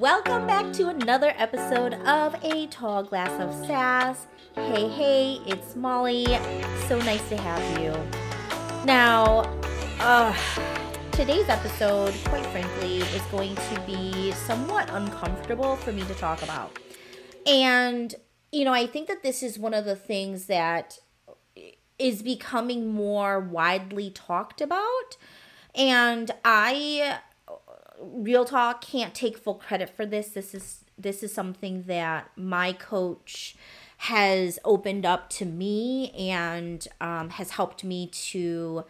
Welcome back to another episode of A Tall Glass of Sass. Hey, hey, it's Molly. So nice to have you. Now, uh, today's episode, quite frankly, is going to be somewhat uncomfortable for me to talk about. And, you know, I think that this is one of the things that is becoming more widely talked about. And I real talk can't take full credit for this. This is this is something that my coach has opened up to me and um, has helped me to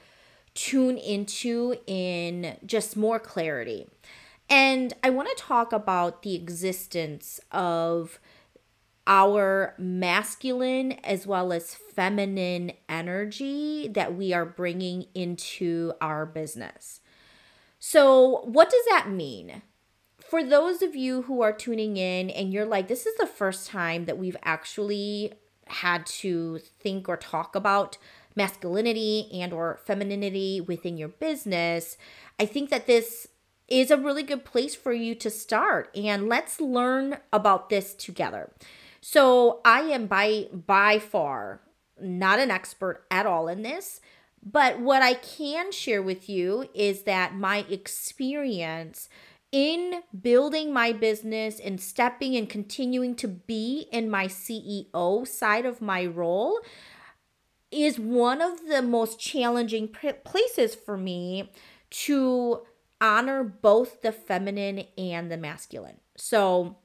tune into in just more clarity. And I want to talk about the existence of our masculine as well as feminine energy that we are bringing into our business. So, what does that mean? For those of you who are tuning in and you're like, this is the first time that we've actually had to think or talk about masculinity and or femininity within your business, I think that this is a really good place for you to start and let's learn about this together. So, I am by by far not an expert at all in this. But what I can share with you is that my experience in building my business and stepping and continuing to be in my CEO side of my role is one of the most challenging places for me to honor both the feminine and the masculine. So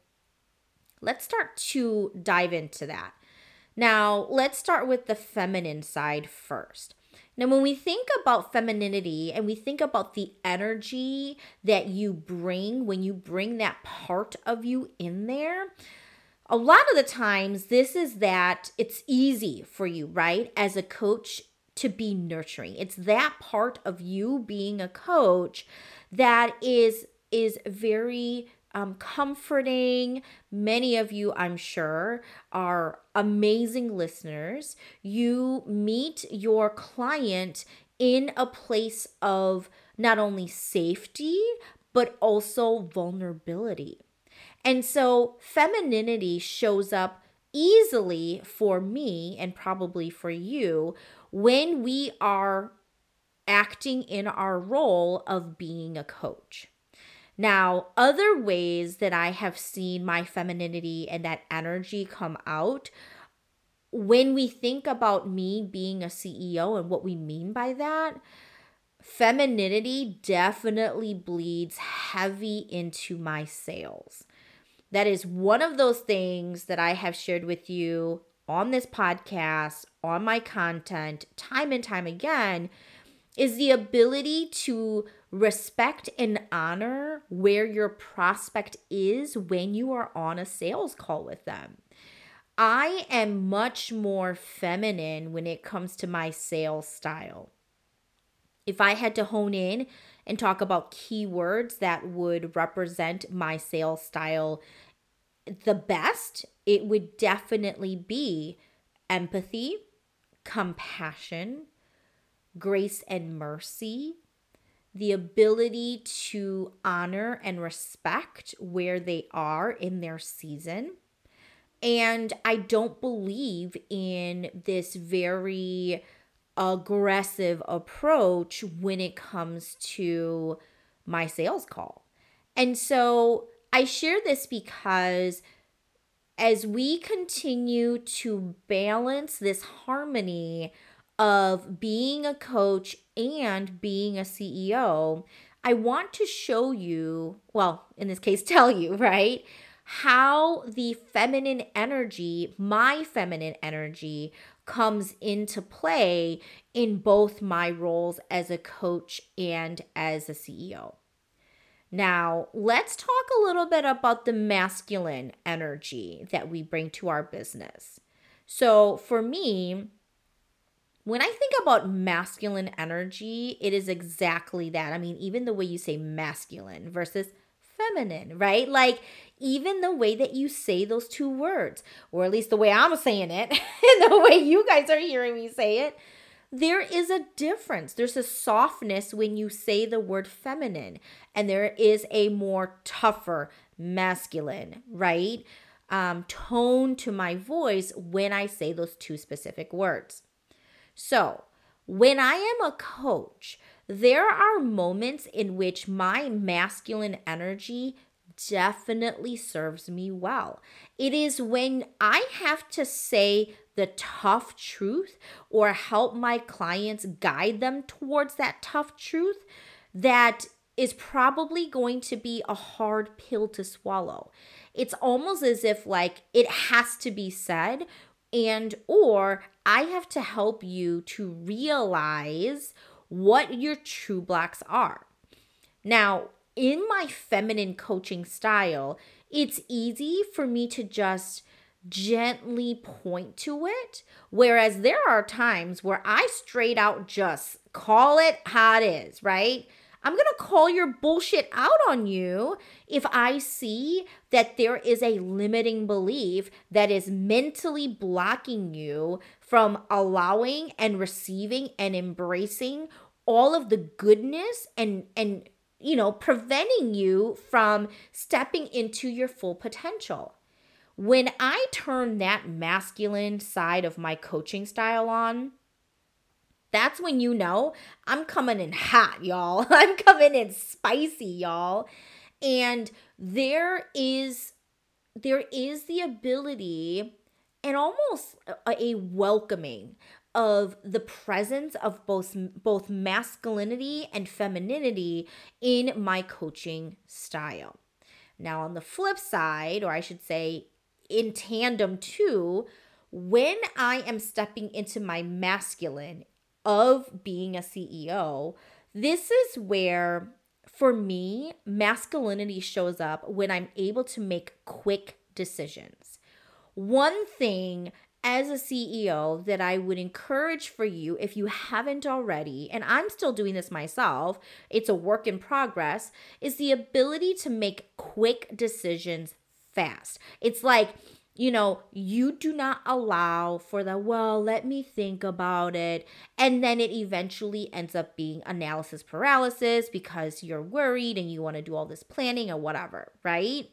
let's start to dive into that. Now, let's start with the feminine side first. Now, when we think about femininity and we think about the energy that you bring when you bring that part of you in there, a lot of the times this is that it's easy for you, right? As a coach to be nurturing. It's that part of you being a coach that is is very um, comforting. Many of you, I'm sure, are amazing listeners. You meet your client in a place of not only safety, but also vulnerability. And so, femininity shows up easily for me and probably for you when we are acting in our role of being a coach. Now, other ways that I have seen my femininity and that energy come out when we think about me being a CEO and what we mean by that, femininity definitely bleeds heavy into my sales. That is one of those things that I have shared with you on this podcast, on my content, time and time again, is the ability to respect and honor where your prospect is when you are on a sales call with them. I am much more feminine when it comes to my sales style. If I had to hone in and talk about keywords that would represent my sales style the best, it would definitely be empathy, compassion, grace and mercy, the ability to honor and respect where they are in their season. And I don't believe in this very aggressive approach when it comes to my sales call. And so I share this because as we continue to balance this harmony of being a coach and being a CEO, I want to show you, well, in this case, tell you, right? How the feminine energy, my feminine energy, comes into play in both my roles as a coach and as a CEO. Now, let's talk a little bit about the masculine energy that we bring to our business. So, for me, when I think about masculine energy, it is exactly that. I mean, even the way you say masculine versus feminine, right? Like, even the way that you say those two words, or at least the way I'm saying it, and the way you guys are hearing me say it, there is a difference. There's a softness when you say the word feminine, and there is a more tougher masculine, right? Um, tone to my voice when I say those two specific words. So, when I am a coach, there are moments in which my masculine energy definitely serves me well. It is when I have to say the tough truth or help my clients guide them towards that tough truth that is probably going to be a hard pill to swallow. It's almost as if like it has to be said and or I have to help you to realize what your true blocks are. Now, in my feminine coaching style, it's easy for me to just gently point to it. Whereas there are times where I straight out just call it how it is, right? I'm going to call your bullshit out on you if I see that there is a limiting belief that is mentally blocking you from allowing and receiving and embracing all of the goodness and and you know preventing you from stepping into your full potential. When I turn that masculine side of my coaching style on, that's when you know I'm coming in hot, y'all. I'm coming in spicy, y'all. And there is there is the ability and almost a, welcoming of the presence of both both masculinity and femininity in my coaching style. Now on the flip side, or I should say in tandem too, when I am stepping into my masculine of being a CEO, this is where, for me, masculinity shows up when I'm able to make quick decisions. One thing as a CEO that I would encourage for you if you haven't already, and I'm still doing this myself, it's a work in progress, is the ability to make quick decisions fast. It's like, you know, you do not allow for the, well, let me think about it. And then it eventually ends up being analysis paralysis because you're worried and you want to do all this planning or whatever, right?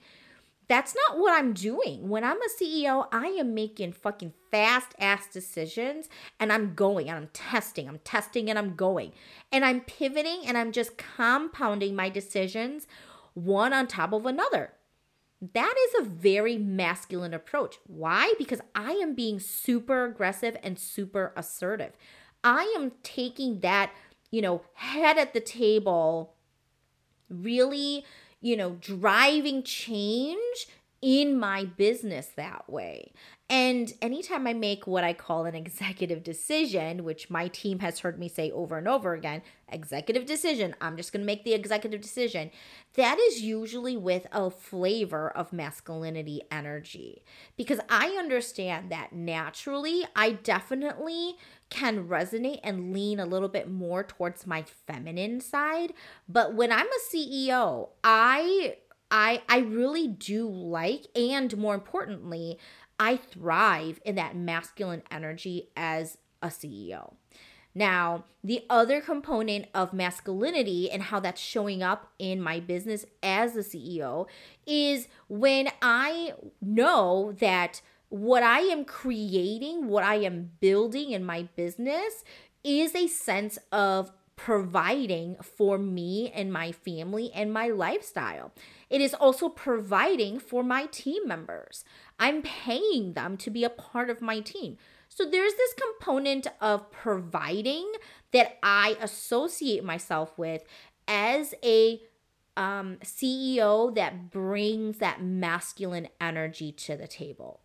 That's not what I'm doing. When I'm a CEO, I am making fucking fast ass decisions and I'm going and I'm testing, I'm testing and I'm going. And I'm pivoting and I'm just compounding my decisions one on top of another. That is a very masculine approach. Why? Because I am being super aggressive and super assertive. I am taking that, you know, head at the table, really, you know, driving change in my business that way. And anytime I make what I call an executive decision, which my team has heard me say over and over again, executive decision, I'm just going to make the executive decision, that is usually with a flavor of masculinity energy. Because I understand that naturally, I definitely can resonate and lean a little bit more towards my feminine side. But when I'm a CEO, I I I really do like and more importantly, I thrive in that masculine energy as a CEO. Now, the other component of masculinity and how that's showing up in my business as a CEO is when I know that what I am creating, what I am building in my business is a sense of providing for me and my family and my lifestyle. It is also providing for my team members. I'm paying them to be a part of my team. So there's this component of providing that I associate myself with as a um, CEO that brings that masculine energy to the table.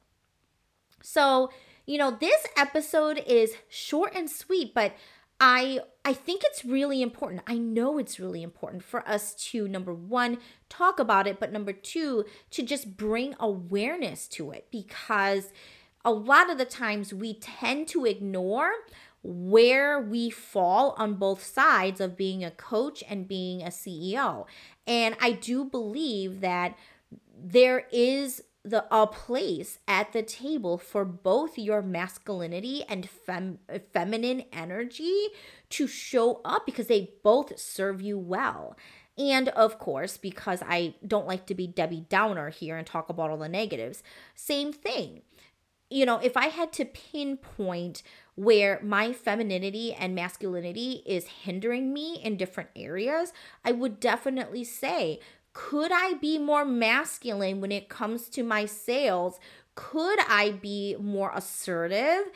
So, you know, this episode is short and sweet, but I I think it's really important. I know it's really important for us to number 1 talk about it, but number 2 to just bring awareness to it because a lot of the times we tend to ignore where we fall on both sides of being a coach and being a CEO. And I do believe that there is the a place at the table for both your masculinity and fem, feminine energy to show up because they both serve you well. And of course, because I don't like to be Debbie Downer here and talk about all the negatives, same thing. You know, if I had to pinpoint where my femininity and masculinity is hindering me in different areas, I would definitely say, could I be more masculine when it comes to my sales? Could I be more assertive?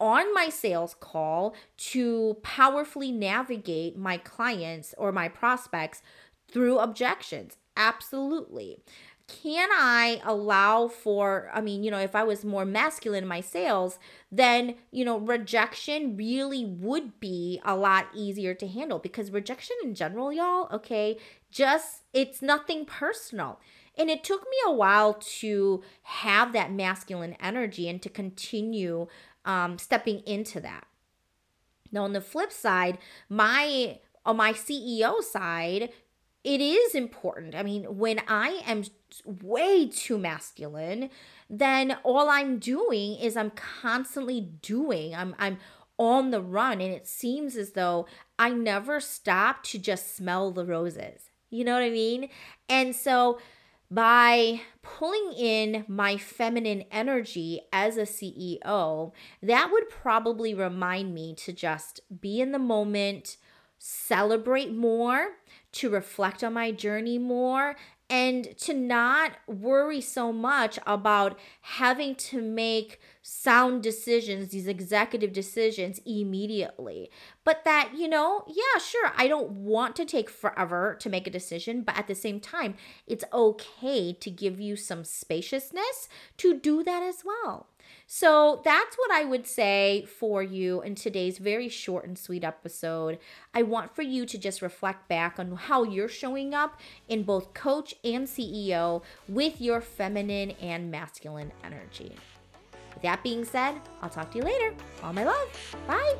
on my sales call to powerfully navigate my clients or my prospects through objections. Absolutely can I allow for, I mean, you know, if I was more masculine in my sales, then, you know, rejection really would be a lot easier to handle because rejection in general, y'all, okay, just, it's nothing personal. And it took me a while to have that masculine energy and to continue um, stepping into that. Now, on the flip side, my on my CEO side, it is important. I mean, when I am way too masculine, then all I'm doing is I'm constantly doing. I'm I'm on the run and it seems as though I never stop to just smell the roses. You know what I mean? And so by pulling in my feminine energy as a CEO, that would probably remind me to just be in the moment, celebrate more, to reflect on my journey more and to not worry so much about having to make sound decisions, these executive decisions immediately. But that, you know, yeah, sure, I don't want to take forever to make a decision, but at the same time, it's okay to give you some spaciousness to do that as well. So that's what I would say for you in today's very short and sweet episode. I want for you to just reflect back on how you're showing up in both coach and CEO with your feminine and masculine energy. With that being said, I'll talk to you later. All my love. Bye.